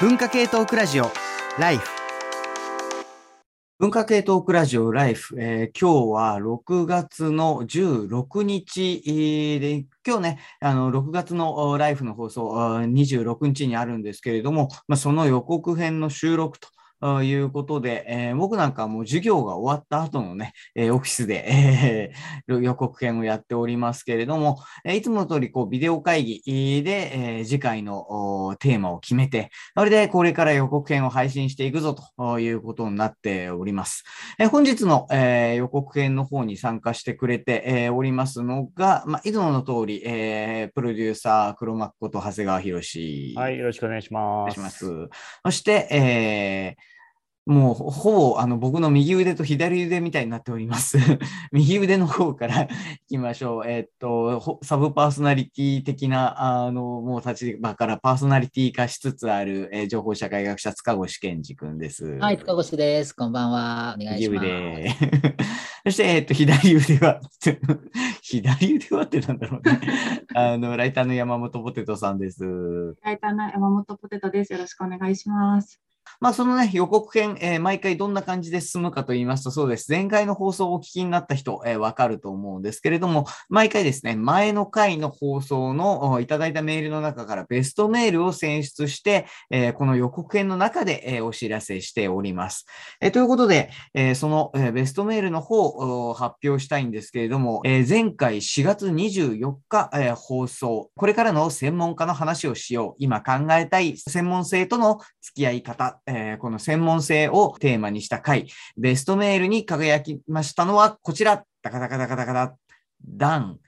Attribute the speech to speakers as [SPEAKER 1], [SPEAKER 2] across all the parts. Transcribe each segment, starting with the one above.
[SPEAKER 1] 文化系トークラジオライフ。文化系トークラジオライフ、えー、今日は6月の16日で、今日ね、あの、6月のライフの放送26日にあるんですけれども、まあ、その予告編の収録とということで、えー、僕なんかもう授業が終わった後のね、えー、オフィスで、えー、予告編をやっておりますけれども、えいつもの通りこうビデオ会議で、え次回のテーマを決めて、それでこれから予告編を配信していくぞということになっております。え本日の、え予告編の方に参加してくれて、えおりますのが、まあ、いつもの通り、えプロデューサー、黒幕こと長谷川博
[SPEAKER 2] はい、よろしくお願いします。
[SPEAKER 1] お願いします。そして、えーもうほぼあの僕の右腕と左腕みたいになっております。右腕の方からいきましょう。えー、っと、サブパーソナリティ的な、あの、もう立場からパーソナリティ化しつつある、えー、情報社会学者塚越健二君です。
[SPEAKER 3] はい、塚越です。こんばんは。お願いします。右腕。
[SPEAKER 1] そして、えー、っと、左腕は、左腕はってなんだろうね。あの、ライターの山本ポテトさんです。
[SPEAKER 4] ライターの山本ポテトです。よろしくお願いします。
[SPEAKER 1] まあ、そのね、予告編、えー、毎回どんな感じで進むかと言いますと、そうです。前回の放送をお聞きになった人、えー、わかると思うんですけれども、毎回ですね、前の回の放送のいただいたメールの中からベストメールを選出して、えー、この予告編の中で、えー、お知らせしております。えー、ということで、えー、その、えー、ベストメールの方を発表したいんですけれども、えー、前回4月24日、えー、放送、これからの専門家の話をしよう。今考えたい専門性との付き合い方、えー、この専門性をテーマにした回、ベストメールに輝きましたのはこちら。ダカダカダカダカダ。ダン。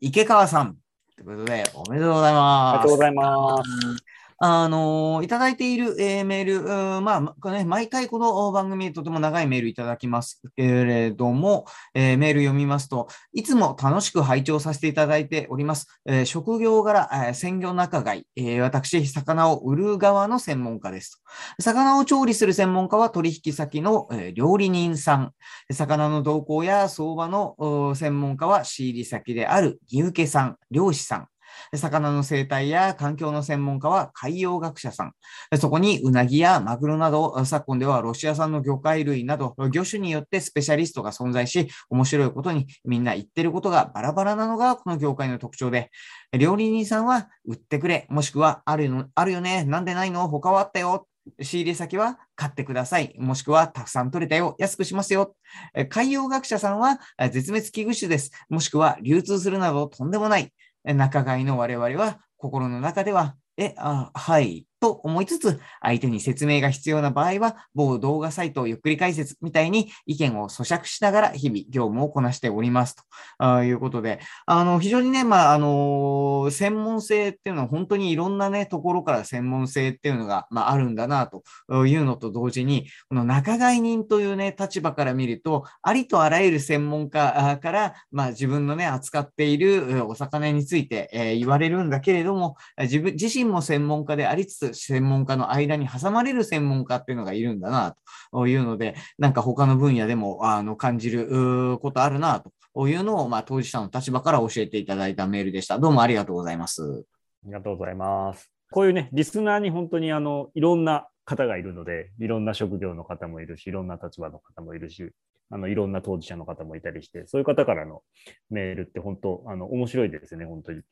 [SPEAKER 1] 池川さん。ということで、おめでとうございます。
[SPEAKER 2] ありがとうございます。
[SPEAKER 1] あのいただいている、えー、メール、まあ、ね、毎回この番組とても長いメールいただきますけれども、えー、メール読みますと、いつも楽しく拝聴させていただいております。えー、職業柄、えー、鮮魚仲買、えー、私、魚を売る側の専門家です。魚を調理する専門家は取引先の、えー、料理人さん。魚の動向や相場の専門家は仕入り先である牛家さん、漁師さん。魚の生態や環境の専門家は海洋学者さん。そこにうなぎやマグロなど、昨今ではロシア産の魚介類など、魚種によってスペシャリストが存在し、面白いことにみんな言ってることがバラバラなのがこの業界の特徴で、料理人さんは売ってくれ、もしくはあるのあるよね、なんでないの他はあったよ。仕入れ先は買ってください。もしくはたくさん取れたよ。安くしますよ。海洋学者さんは絶滅危惧種です。もしくは流通するなどとんでもない。仲買の我々は心の中では、え、あ、はい、と思いつつ、相手に説明が必要な場合は、某動画サイトゆっくり解説みたいに意見を咀嚼しながら日々業務をこなしておりますと。いうことで、あの、非常にね、まあ、あの、専門性っていうのは本当にいろんなね、ところから専門性っていうのが、まあ、あるんだなというのと同時に、この仲買人というね、立場から見ると、ありとあらゆる専門家から、まあ、自分のね、扱っているお魚について、えー、言われるんだけれども、自分自身も専門家でありつつ、専門家の間に挟まれる専門家っていうのがいるんだな、というので、なんか他の分野でもあの感じることあるな、というのを、まあ、当事者の立場から教えていただいたメールでした。どうもありがとうございます。
[SPEAKER 2] ありがとうございます。こういうね、リスナーに本当にあのいろんな方がいるので、いろんな職業の方もいるし、いろんな立場の方もいるし、あのいろんな当事者の方もいたりして、そういう方からのメールって本当、あの面白いですね、本当に。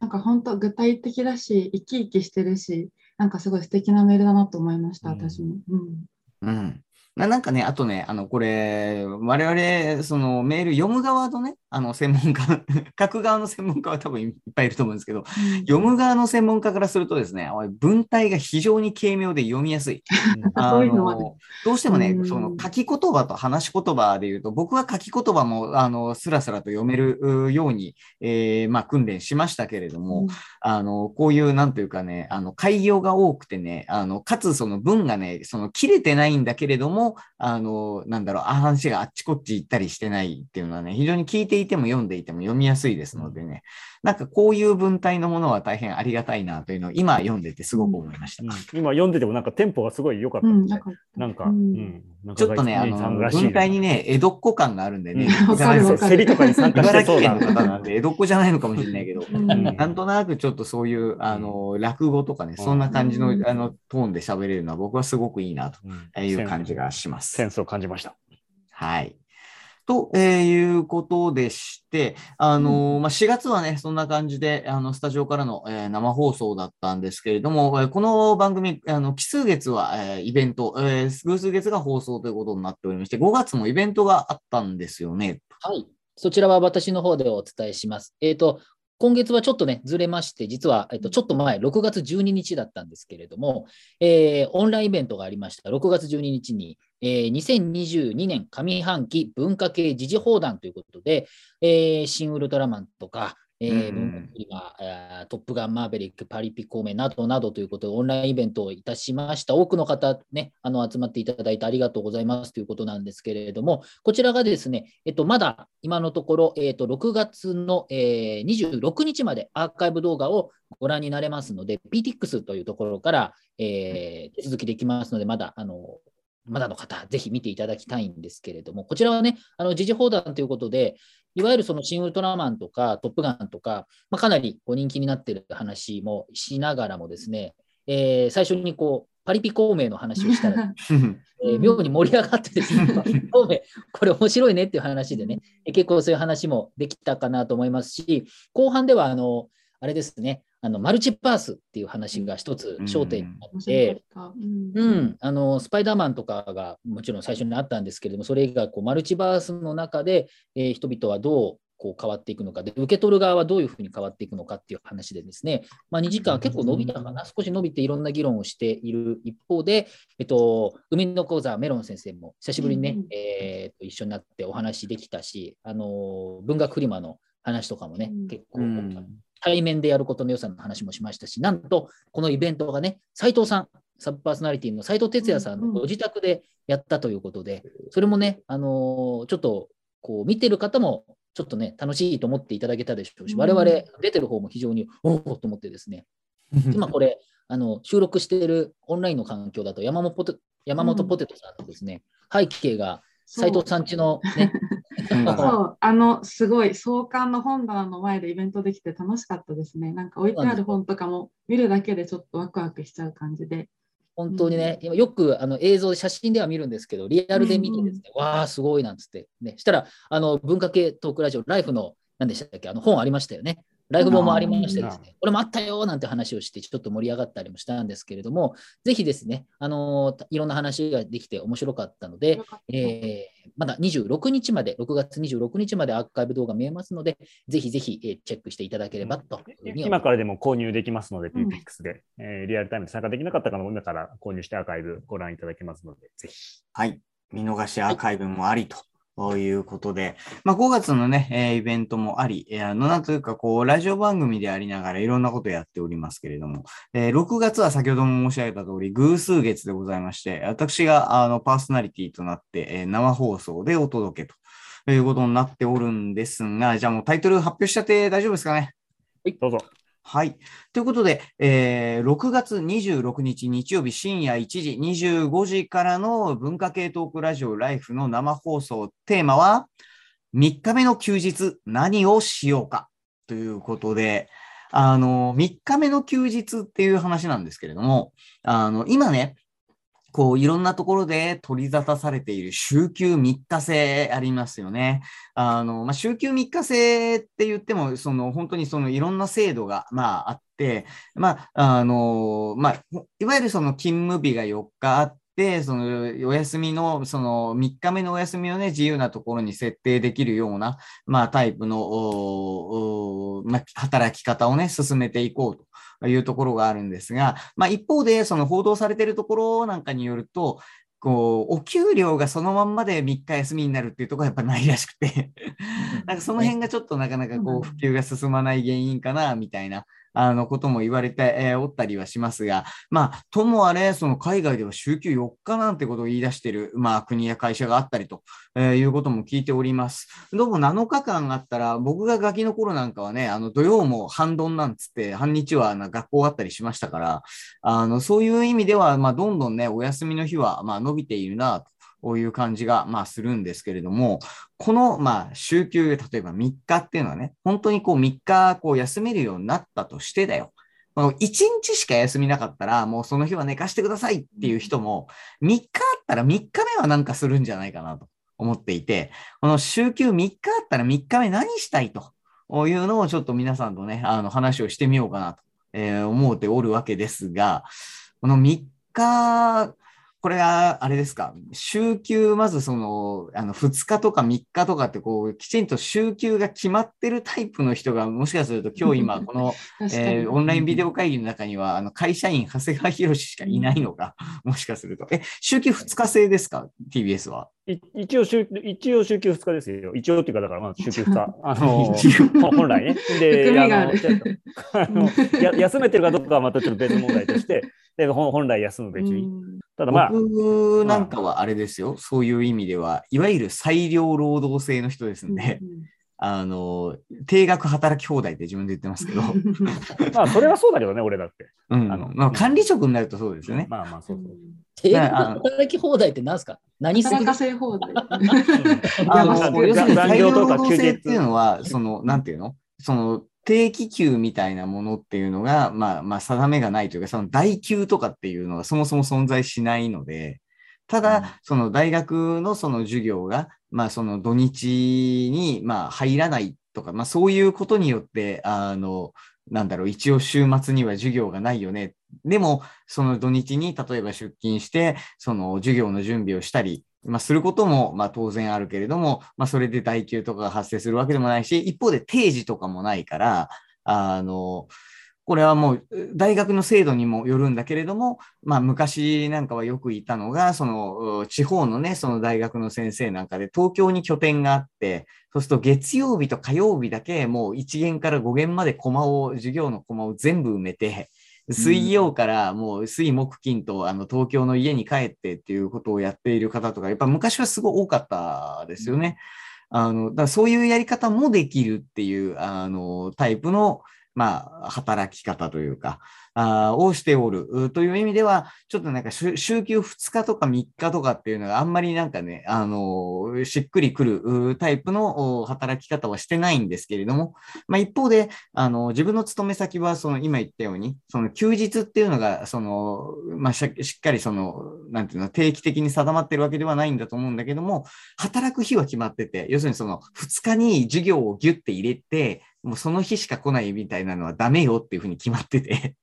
[SPEAKER 4] なんか本当具体的だし、生き生きしてるし、なんかすごい素敵なメールだなと思いました、私も。うん。
[SPEAKER 1] うんなんかね、あとね、あの、これ、我々、そのメール読む側のね、あの、専門家、書く側の専門家は多分いっぱいいると思うんですけど、読む側の専門家からするとですね、文体が非常に軽妙で読みやすい。
[SPEAKER 4] そういうのは
[SPEAKER 1] ね。どうしてもね、その書き言葉と話し言葉で言うと、僕は書き言葉も、あの、スラスラと読めるように、えー、まあ、訓練しましたけれども、うん、あの、こういう、なんというかね、あの、開業が多くてね、あの、かつその文がね、その切れてないんだけれども、あの、なんだろう、話があっちこっち行ったりしてないっていうのはね、非常に聞いていても読んでいても読みやすいですのでね、なんかこういう文体のものは大変ありがたいなというのを今読んでてすごく思いました。うん、
[SPEAKER 2] 今読んでてもなんかテンポがすごい良かったんで、うん、なんか、うん、
[SPEAKER 1] ちょっとね、あの、文体にね、江戸っ子感があるんでね、
[SPEAKER 2] とかに参加してそうな
[SPEAKER 1] 県の方なんで、江戸っ子じゃないのかもしれないけど、
[SPEAKER 4] うん。
[SPEAKER 1] なんとなくちょっとそういう、あの、落語とかね、そんな感じの、
[SPEAKER 4] うん。
[SPEAKER 1] あの、トーンで喋れるのは僕はすごくいいなという感じがします。
[SPEAKER 2] センスを感じました。
[SPEAKER 1] はい。と、えーいうことでして、あのーまあ、4月はね、そんな感じで、あの、スタジオからの、えー生放送だったんですけれども、えーこの番組、あの、奇数月は、えーイベント、えー偶数月が放送ということになっておりまして、5月もイベントがあったんですよね。
[SPEAKER 3] はい。そちらは私の方でお伝えします。えっ、と、今月はちょっとね、ずれまして、実は、えっと、ちょっと前、6月12日だったんですけれども、えーオンラインイベントがありました。6月12日に、えー2022年上半期文化系時事放談ということで、えーシン・ウルトラマンとか、えー
[SPEAKER 1] うん
[SPEAKER 3] 文化フリマえートップガンマーベリック、パリピ孔明などなどということで、オンラインイベントをいたしました。多くの方、ね、あの集まっていただいてありがとうございますということなんですけれども、こちらがですね、えっと、まだ今のところ、えっと、6月の、えー26日までアーカイブ動画をご覧になれますので、PTX というところから、えー手続きできますので、まだ、あの、まだの方、ぜひ見ていただきたいんですけれども、こちらはね、あの時事放談ということで、いわゆるそのシン・ウルトラマンとかトップガンとか、まあ、かなりこう人気になっている話もしながらもですね、えー最初にこうパリピ孔明の話をしたら、えー妙に盛り上がってですね、孔明、これ面白いねっていう話でね、えー結構そういう話もできたかなと思いますし、後半では、あの、あれですね、あのマルチバースっていう話が一つ焦点にな
[SPEAKER 4] 面
[SPEAKER 3] って。
[SPEAKER 4] うん。
[SPEAKER 3] うん、あのスパイダーマンとかがもちろん最初にあったんですけれども、それ以外こうマルチバースの中で、えー人々はどうこう変わっていくのかで、受け取る側はどういうふうに変わっていくのかっていう話でですね、まあ、2時間結構伸びたかな、少し伸びていろんな議論をしている一方で、えっと、海の講座メロン先生も久しぶりにね、
[SPEAKER 4] うんうん。
[SPEAKER 3] えーと一緒になってお話できたし、あの文学フリマの話とかもね、
[SPEAKER 4] うん。
[SPEAKER 3] 結構、
[SPEAKER 1] うん
[SPEAKER 3] 対面でやることの良さの話もしましたし、なんと、このイベントがね、斉藤さん、サブパーソナリティの斉藤哲也さんのご自宅でやったということで、それもね、あのーちょっとこう見てる方も、ちょっとね、楽しいと思っていただけたでしょうし、
[SPEAKER 4] うん。
[SPEAKER 3] 我々出てる方も非常に、おおと思ってですね、今これ、あの収録しているオンラインの環境だと山本ポテ、山本ポテトさんのですね、背景が斉藤さんちのね、
[SPEAKER 1] う ん
[SPEAKER 4] そう、あの、すごい、創刊の本棚の前でイベントできて楽しかったですね。なんか置いてある本とかも見るだけでちょっとワクワクしちゃう感じで。
[SPEAKER 3] 本当にね、今よくあの映像、写真では見るんですけど、リアルで見てですね、わあ、すごいなんつって、ね、したら、あの文化系トークラジオ、ライフの、何でしたっけ、あの本ありましたよね。ライフ本もありましてですね、これもあったよなんて話をして、ちょっと盛り上がったりもしたんですけれども、ぜひですね、あのいろんな話ができて面白かったので、えーまだ26日まで、6月26日までアーカイブ動画見えますので、ぜひぜひ、えーチェックしていただければというふうに思います。
[SPEAKER 2] 今からでも購入できますので、
[SPEAKER 4] うん
[SPEAKER 2] PTX で、えーリアルタイムで参加できなかった方も今から購入してアーカイブご覧いただけますので、ぜひ。
[SPEAKER 1] はい。見逃しアーカイブもありと。いということで、まあ、5月のね、えーイベントもあり、えーあの、なんというか、こう、ラジオ番組でありながらいろんなことやっておりますけれども、えー6月は先ほども申し上げた通り、偶数月でございまして、私が、あの、パーソナリティとなって、えー生放送でお届けということになっておるんですが、じゃあもうタイトル発表しちゃって大丈夫ですかね？
[SPEAKER 2] はいどうぞ。
[SPEAKER 1] はい。ということで、えー6月26日日曜日深夜1時25時からの文化系トークラジオライフの生放送テーマは3日目の休日何をしようかということで、あの、3日目の休日っていう話なんですけれども、あの、今ね、こう、いろんなところで取り沙汰されている週休3日制ありますよね。あの、まあ、週休3日制って言っても、その、本当にそのいろんな制度が、まあ、あって、まあ、あの、まあ、いわゆるその勤務日が4日あって、そのお休みの、その3日目のお休みをね、自由なところに設定できるような、まあ、タイプの、まあ、働き方をね、進めていこうというところがあるんですが、まあ、一方で、その報道されているところなんかによると、こう、お給料がそのまんまで3日休みになるっていうところはやっぱないらしくて、なんかその辺がちょっとなかなかこう、普及が進まない原因かな、みたいな。あのことも言われて、えーおったりはしますが、まあ、ともあれ、その海外では週休4日なんてことを言い出している、まあ、国や会社があったりと、えーいうことも聞いております。どうも7日間あったら、僕がガキの頃なんかはね、あの土曜も半ドンなんつって、半日はな学校あったりしましたから、あのそういう意味では、まあ、どんどんね、お休みの日は、まあ、伸びているな、こういう感じが、まあ、するんですけれども、この、まあ、週休、例えば3日っていうのはね、本当にこう3日、こう休めるようになったとしてだよ。1日しか休みなかったら、もうその日は寝かしてくださいっていう人も、3日あったら3日目はなんかするんじゃないかなと思っていて、この週休3日あったら3日目何したいというのをちょっと皆さんとね、あの話をしてみようかなと、えー、思っておるわけですが、この3日、これは、あれですか、週休、まずその、あの、2日とか3日とかって、こう、きちんと週休が決まってるタイプの人が、もしかすると今日今、この、えー、オンラインビデオ会議の中には、あの、会社員、長谷川博しかいないのか、もしかすると。え、週休2日制ですか ?TBS は。
[SPEAKER 2] 一応週、一応週休2日ですよ。一応っていうか、だから、まあ、週休2日。あの、本来ね。で、あのあのや、休めてるかどうかはまたちょっと別問題として、で本来休むべき。
[SPEAKER 1] ただまあ。僕なんかはあれですよ、そういう意味では、いわゆる裁量労働制の人ですんで、あの、定額働き放題って自分で言ってますけど。
[SPEAKER 2] まあ、それはそうだけどね、俺だって。
[SPEAKER 1] うん。あのまあ、管理職になるとそうですよね。
[SPEAKER 2] まあまあ、そうそう。
[SPEAKER 3] 定額働き放題って何すか？何
[SPEAKER 4] するかせ放題。
[SPEAKER 1] あの、要するに裁量労働制っていうのは、その、なんていうの？その、定期給みたいなものっていうのが、まあ、まあ、定めがないというか、その代給とかっていうのがそもそも存在しないので、ただ、その大学のその授業が、まあ、その土日に、まあ、入らないとか、まあ、そういうことによって、あの、なんだろう、一応週末には授業がないよね。でも、その土日に例えば出勤して、その授業の準備をしたり、まあ、することも、まあ、当然あるけれども、まあ、それで代休とかが発生するわけでもないし、一方で定時とかもないから、あの、これはもう大学の制度にもよるんだけれども、まあ昔なんかはよくいたのが、その地方のね、その大学の先生なんかで東京に拠点があって、そうすると月曜日と火曜日だけもう1限から5限までコマを、授業のコマを全部埋めて、水曜からもう水木金とあの東京の家に帰ってっていうことをやっている方とか、やっぱ昔はすごい多かったですよね。あの、だそういうやり方もできるっていう、あの、タイプの、まあ、働き方というか、あをしておる。という意味では、ちょっとなんか週休2日とか3日とかっていうのがあんまりなんかね、あの、しっくりくるタイプの働き方はしてないんですけれども、まあ一方で、あの、自分の勤め先はその今言ったように、その休日っていうのが、その、まあしっかりその、なんていうの、定期的に定まってるわけではないんだと思うんだけども、働く日は決まってて、要するにその2日に授業をギュッて入れて、もうその日しか来ないみたいなのはダメよっていうふうに決まってて。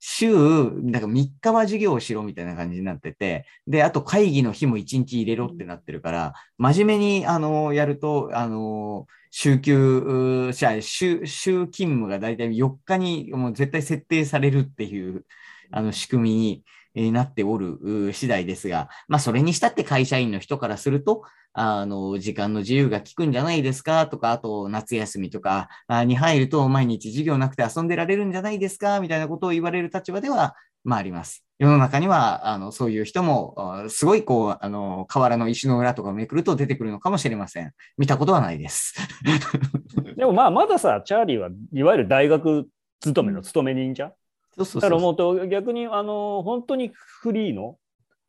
[SPEAKER 1] 週、なんか3日は授業をしろみたいな感じになってて、で、あと会議の日も1日入れろってなってるから、真面目に、あの、やると、あの、週休、じゃ週、週勤務がだいたい4日にもう絶対設定されるっていう、あの、仕組みに、なっておる次第ですが、まあ、それにしたって会社員の人からすると、あの、時間の自由が効くんじゃないですか？とか、あと、夏休みとかに入ると毎日授業なくて遊んでられるんじゃないですか？みたいなことを言われる立場では、まあ、あります。世の中には、あの、そういう人も、すごい、こう、あの、河原の石の裏とかめくると出てくるのかもしれません。見たことはないです。
[SPEAKER 2] でもまあ、まださ、チャーリーはいわゆる大学勤めの勤め人じゃん？そうそうだからもうと逆にあの本当にフリーの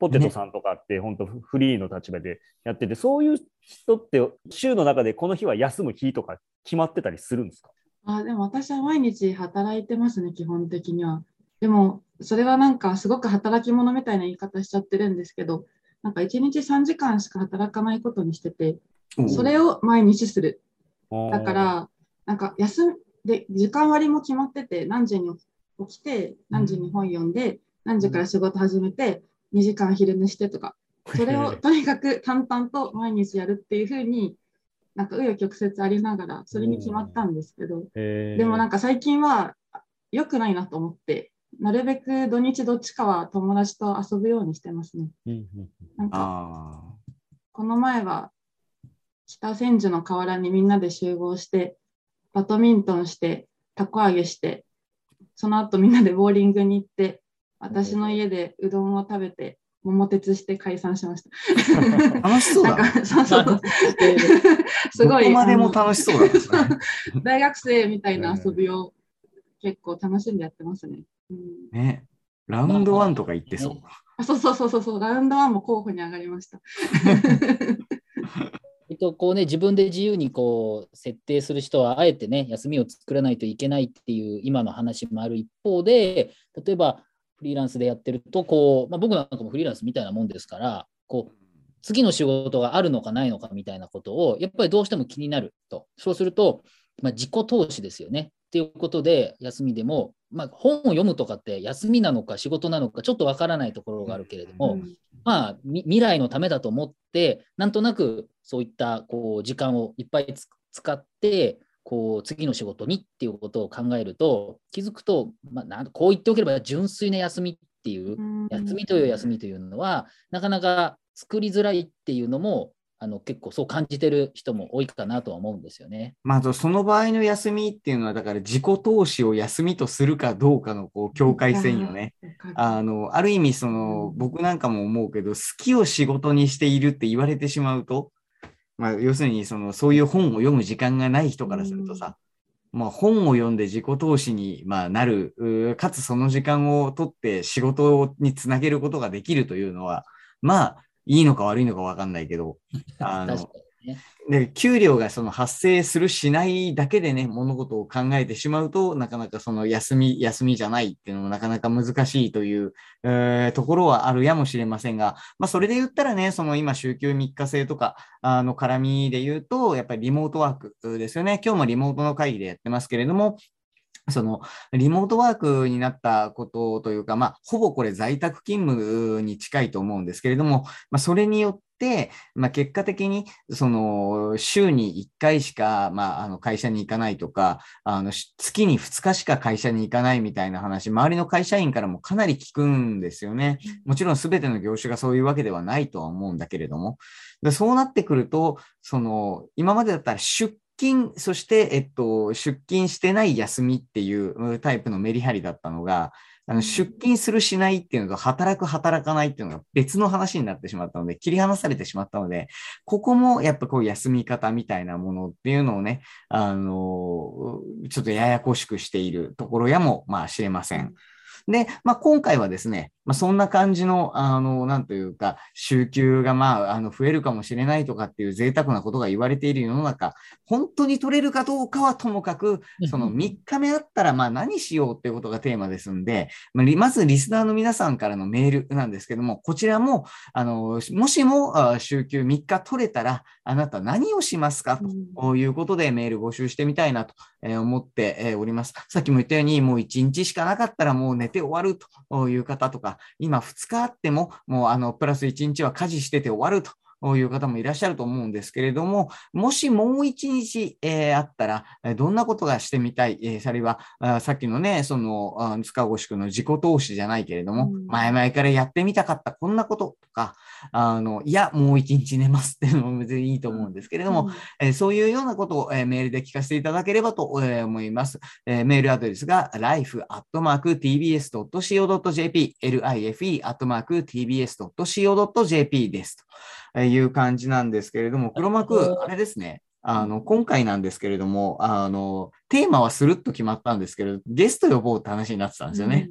[SPEAKER 2] ポテトさんとかって本当フリーの立場でやってて、ね、そういう人って週の中でこの日は休む日とか決まってたりするんですか？
[SPEAKER 4] あでも私は毎日働いてますね、基本的には。でも、それはなんかすごく働き者みたいな言い方しちゃってるんですけど、なんか1日3時間しか働かないことにしてて、それを毎日する。だから、なんか休んで、時間割も決まってて、何時に起きて、何時に本読んで、何時から仕事始めて、2時間昼寝してとか、それをとにかく淡々と毎日やるっていうふうに、なんか紆余曲折ありながら、それに決まったんですけど、でもなんか最近は良くないなと思って、なるべく土日どっちかは友達と遊ぶようにしてますね。なんか、この前は北千住の河原にみんなで集合して、バドミントンして、たこ揚げして、その後みんなでボーリングに行って、私の家でうどんを食べて、桃鉄して解散しました。
[SPEAKER 1] 楽しそうだ、ね。そうそう。すごい。どこまでも楽しそうだ、ね、
[SPEAKER 4] 大学生みたいな遊びを結構楽しんでやってますね。
[SPEAKER 1] うん、ね。ラウンドワンとか行ってそう。
[SPEAKER 4] あそうそうそうそうそう、ラウンドワンも候補に上がりました。
[SPEAKER 3] えっと、こうね、自分で自由にこう設定する人は、あえてね、休みを作らないといけないっていう今の話もある一方で、例えばフリーランスでやってると、こう、まあ、僕なんかもフリーランスみたいなもんですから、こう、次の仕事があるのかないのかみたいなことを、やっぱりどうしても気になると。そうすると、まあ、自己投資ですよね。っていうことで、休みでも、まあ、本を読むとかって休みなのか仕事なのかちょっとわからないところがあるけれども、
[SPEAKER 4] うん
[SPEAKER 3] まあ、み未来のためだと思って、なんとなくそういったこう時間をいっぱいつ使って、こう次の仕事にっていうことを考えると、気づくと、まあ、なんこう言っておければ純粋な休みっていう、休みという休みというのは、なかなか作りづらいっていうのも、あの結構そう感じてる人も多いかなとは思うんですよね。
[SPEAKER 1] まあ、その場合の休みっていうのは、だから自己投資を休みとするかどうかのこう境界線よね。。あの、ある意味、その、僕なんかも思うけど、好きを仕事にしているって言われてしまうと、まあ、要するに、その、そういう本を読む時間がない人からするとさ、まあ、本を読んで自己投資に、まあ、なる、かつその時間を取って仕事につなげることができるというのは、まあ、いいのか悪いのかわかんないけど、あの、で、給料がその発生するしないだけでね、物事を考えてしまうと、なかなかその休み、休みじゃないっていうのもなかなか難しいという、えーところはあるやもしれませんが、まあそれで言ったらね、その今週休3日制とか、あの絡みで言うと、やっぱりリモートワークですよね。今日もリモートの会議でやってますけれども、そのリモートワークになったことというか、まあ、ほぼこれ在宅勤務に近いと思うんですけれども、まあ、それによって、まあ、結果的に、その、週に1回しか、まあ、あの、会社に行かないとか、あの、し月に2日しか会社に行かないみたいな話、周りの会社員からもかなり聞くんですよね。もちろん全ての業種がそういうわけではないとは思うんだけれども。でそうなってくると、その、今までだったら出勤、そして、えっと、出勤してない休みっていううんタイプのメリハリだったのが、あの出勤するしないっていうのと働く働かないっていうのが別の話になってしまったので、切り離されてしまったので、ここもやっぱこう休み方みたいなものっていうのをね、あの、ちょっとややこしくしているところやも、まあ知れません。で、まあ、今回はですね、まあ、そんな感じの、あの、なんというか、週休が、まあ、あの、増えるかもしれないとかっていう贅沢なことが言われている世の中、本当に取れるかどうかはともかく、その3日目あったら、まあ、何しようっていうことがテーマですんで、まあリまずリスナーの皆さんからのメールなんですけども、こちらも、あの、もしも、あ週休3日取れたら、あなた何をしますか？ということでメール募集してみたいなとえー思ってえーおります。さっきも言ったように、もう1日しかなかったらもう寝て終わるという方とか、今2日あっても、もうあの、プラス1日は家事してて終わると。いう方もいらっしゃると思うんですけれども、もしもう一日、えーあったら、えーどんなことがしてみたい、えーそれは、あさっきのね、その、あ塚越君の自己投資じゃないけれども、
[SPEAKER 4] うん
[SPEAKER 1] 前々からやってみたかったこんなこととか、あの、いや、もう一日寝ますっていうのも別にいいと思うんですけれども、えーそういうようなことを、えーメールで聞かせていただければと、えー思います。えーメールアドレスが life.tbs.co.jp、life.tbs.co.jp です。という感じなんですけれども、黒幕、あれですね。あの、今回なんですけれども、あの、テーマはスルッと決まったんですけれど、ゲスト呼ぼうって話になってたんですよね。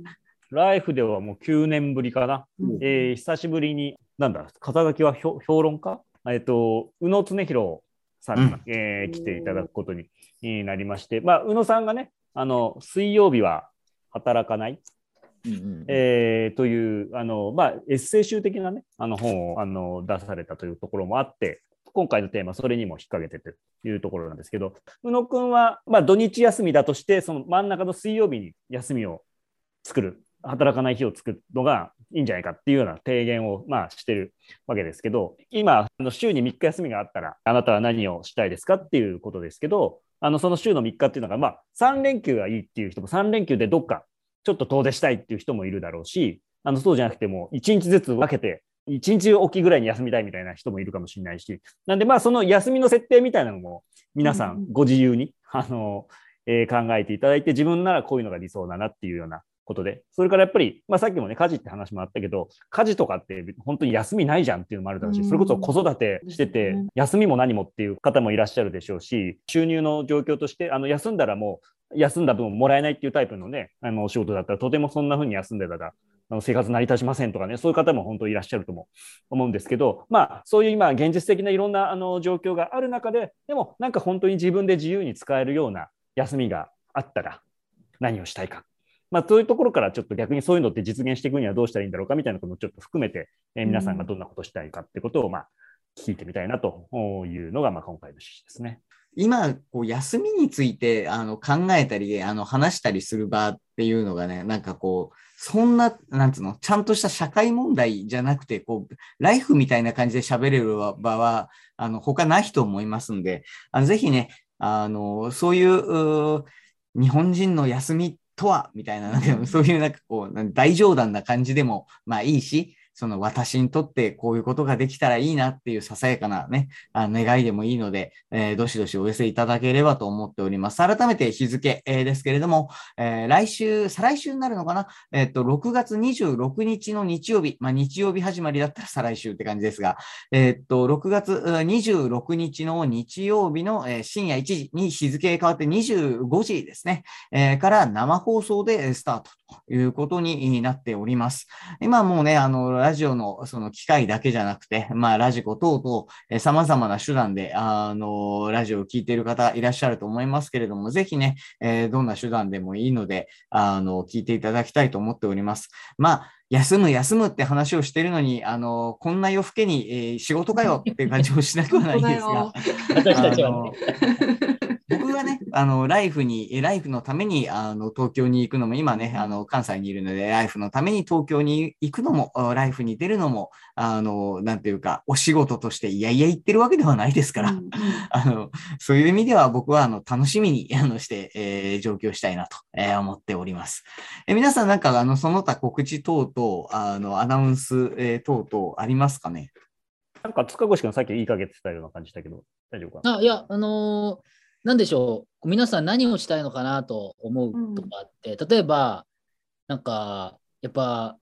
[SPEAKER 2] ライフではもう9年ぶりかな。
[SPEAKER 4] うん。
[SPEAKER 2] えー久しぶりに、なんだ、肩書きは評評論家？えっ、と、宇野恒弘さんが、
[SPEAKER 1] うん。
[SPEAKER 2] えー来ていただくことにになりまして、まあ、宇野さんがね、あの、水曜日は働かない、
[SPEAKER 3] うんうん
[SPEAKER 2] えーという、あの、まあ、エッセイ集的なね、あの本をあの出されたというところもあって、今回のテーマ、それにも引っ掛けてというところなんですけど、宇野くんは、まあ、土日休みだとして、その真ん中の水曜日に休みを作る、働かない日を作るのがいいんじゃないかっていうような提言を、まあ、してるわけですけど、今、あの週に3日休みがあったら、あなたは何をしたいですかっていうことですけど、あのその週の3日っていうのが、まあ、3連休がいいっていう人も、3連休でどっかちょっと遠出したいっていう人もいるだろうし、あのそうじゃなくても、1日ずつ分けて、1日おきぐらいに休みたいみたいな人もいるかもしれないし、なんで、まあ、その休みの設定みたいなのも、皆さ
[SPEAKER 4] うん。
[SPEAKER 2] ご自由に、あの、えー考えていただいて、自分ならこういうのが理想だなっていうようなことで、それからやっぱり、まあ、さっきもね、家事って話もあったけど、家事とかって本当に休みないじゃんっていうのもあるだろうし、
[SPEAKER 4] うん。
[SPEAKER 2] それこそ子育てしてて
[SPEAKER 4] うん、
[SPEAKER 2] 休みも何もっていう方もいらっしゃるでしょうし、収入の状況として、あの休んだらもう、休んだ分もらえないっていうタイプのね、あのお仕事だったら、とてもそんな風に休んでたら、あの生活成り立ちませんとかね、そういう方も本当いらっしゃるとも思うんですけど、まあ、そういう今、現実的ないろんなあの状況がある中で、でもなんか本当に自分で自由に使えるような休みがあったら、何をしたいか。まあ、そういうところからちょっと逆にそういうのって実現していくにはどうしたらいいんだろうかみたいなこともちょっと含めて、えー皆さんがどんなことしたいかってことを、まあ、聞いてみたいなというのが、まあ、今回の趣旨ですね。
[SPEAKER 1] 今、こう休みについてあの考えたり、あの話したりする場っていうのがね、なんかこう、そんな、なんつうの、ちゃんとした社会問題じゃなくて、こう、ライフみたいな感じで喋れる場は、あの、他ないと思いますんで、あのぜひね、あの、そういう、う日本人の休みとは、みたいな、そういうなんかこう、大冗談な感じでも、まあいいし、その私にとってこういうことができたらいいなっていうささやかなね、あ願いでもいいので、えーどしどしお寄せいただければと思っております。改めて日付、えーですけれども、えー来週、再来週になるのかな？えっと、6月26日の日曜日、まあ日曜日始まりだったら再来週って感じですが、えっと、6月26日の日曜日の、深夜1時に日付変わって25時ですね、えから生放送でスタート。いうことになっております。今もうね、あの、ラジオのその機械だけじゃなくて、まあ、ラジコ等々、えー様々な手段で、あの、ラジオを聞いている方いらっしゃると思いますけれども、ぜひね、えーどんな手段でもいいので、あの、聞いていただきたいと思っております。まあ、休む休むって話をしてるのに、あの、こんな夜更けに、えー仕事かよっていう感じもしなくはないんですが、
[SPEAKER 3] 私たちはね、
[SPEAKER 1] あの、ライフに、えライフのために、あの、東京に行くのも、今ね、あの、関西にいるので、ライフのために東京に行くのも、あライフに出るのも、あの、なんていうか、お仕事として、いやいや言ってるわけではないですから、あの、そういう意味では僕は、あの、楽しみに、あの、して、えー上京したいなと、えー思っております。え皆さんなんか、あの、その他告知等々、あの、アナウンス、えー等々ありますかね？
[SPEAKER 2] なんか塚越君さっき言いかけてたような感じだけど、大丈夫かな？
[SPEAKER 3] あいや、あのーなんでしょう、皆さん何をしたいのかなと思うとかあって、例えば、なんか、やっぱ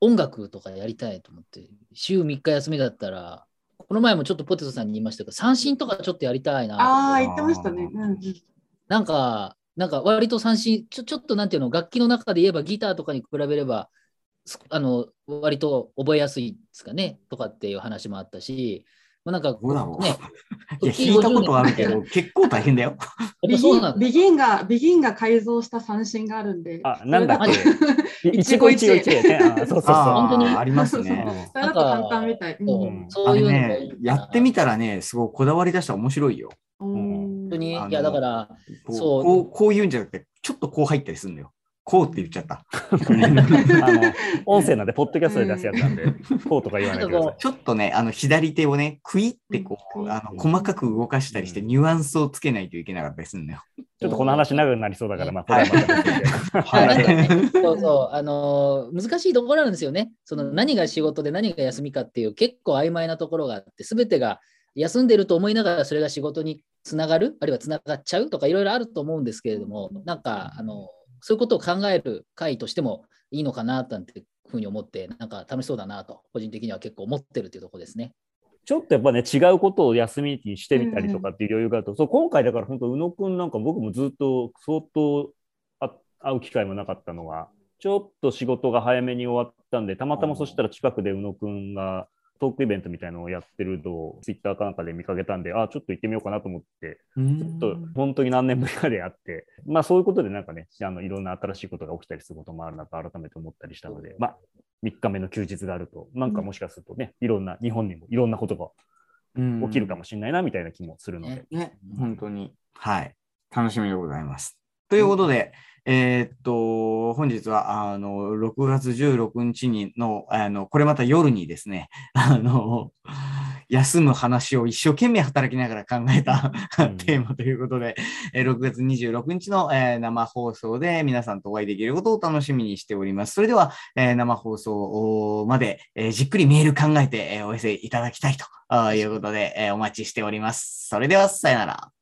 [SPEAKER 3] 音楽とかやりたいと思って、週3日休みだったら、この前もちょっとポテトさんに言いましたけど、三振とかちょっとやりたいなと
[SPEAKER 4] ああ、言ってましたね。うんうん。
[SPEAKER 3] なんか、なんか割と三振、ちょちょっとなんていうの、楽器の中で言えばギターとかに比べれば、すあの割と覚えやすいですかねとかっていう話もあったし、まあ、なんか
[SPEAKER 1] どうだろう
[SPEAKER 3] ね、
[SPEAKER 1] いや、聞いたことはあるけど、結構大変だよ。
[SPEAKER 4] ビギン。ビギンが、ビギンが改造した三振があるんで。
[SPEAKER 2] あ、なんだっけ？一期一会一会そうそうそう。
[SPEAKER 1] あ
[SPEAKER 3] 本当に？
[SPEAKER 1] ーあります
[SPEAKER 2] うん
[SPEAKER 1] ね。
[SPEAKER 4] それだと簡単みたい。
[SPEAKER 3] そう
[SPEAKER 2] うん
[SPEAKER 3] そういう
[SPEAKER 1] ね、やってみたらね、すごいこだわり出したら面白いよ。
[SPEAKER 4] うん
[SPEAKER 3] 本当に、いや、だから、
[SPEAKER 1] こう
[SPEAKER 3] そう
[SPEAKER 1] こうこういうんじゃなくて、ちょっとこう入ったりするんだよ。こうって言っちゃった。
[SPEAKER 2] あの、音声なんで、ポッドキャストで出すやつなんで、こうとか言わないでください。
[SPEAKER 1] ちょっとね、あの左手をね、クイってこう、
[SPEAKER 4] うん
[SPEAKER 1] あの細かく動かしたりして、
[SPEAKER 2] うん
[SPEAKER 1] ニュアンスをつけないといけなかったりするんだよ。
[SPEAKER 2] ちょっとこの話長くなりそうだから、まあ、これはまた。
[SPEAKER 3] そうそう、あのー難しいところなんですよね。その何が仕事で何が休みかっていう結構曖昧なところがあって、すべてが休んでると思いながらそれが仕事につながる、あるいはつながっちゃうとかいろいろあると思うんですけれども、なんか、あのそういうことを考える会としてもいいのかななんてふうに思って、なんか楽しそうだなと、個人的には結構思ってるっていうところですね。
[SPEAKER 2] ちょっとやっぱね、違うことを休みにしてみたりとかっていう余裕があると、そう今回だから本当、宇野くんなんか僕もずっと相当あ会う機会もなかったのが、ちょっと仕事が早めに終わったんで、たまたまそしたら近くで宇野くんがトークイベントみたいなのをやってるのをツイッターかなんかで見かけたんで、あちょっと行ってみようかなと思って、
[SPEAKER 1] ち
[SPEAKER 2] ちょっと本当に何年ぶりかであって、まあそういうことでなんかね、あのいろんな新しいことが起きたりすることもあるなと改めて思ったりしたので、まあ3日目の休日があると、なんかもしかするとね、いろんな、日本にもいろんなことが起きるかもしれないなみたいな気もするので、
[SPEAKER 3] ね
[SPEAKER 1] ね、本当に。はい。楽しみでございます。ということで、えーっと、本日は、あの、6月16日にの、あの、これまた夜にですね、あの、休む話を一生懸命働きながら考えた
[SPEAKER 2] うん
[SPEAKER 1] テーマということで、えー6月26日の、えー生放送で皆さんとお会いできることを楽しみにしております。それでは、えー生放送まで、えーじっくりメール考えて、えーお寄せいただきたいということで、えーお待ちしております。それでは、さよなら。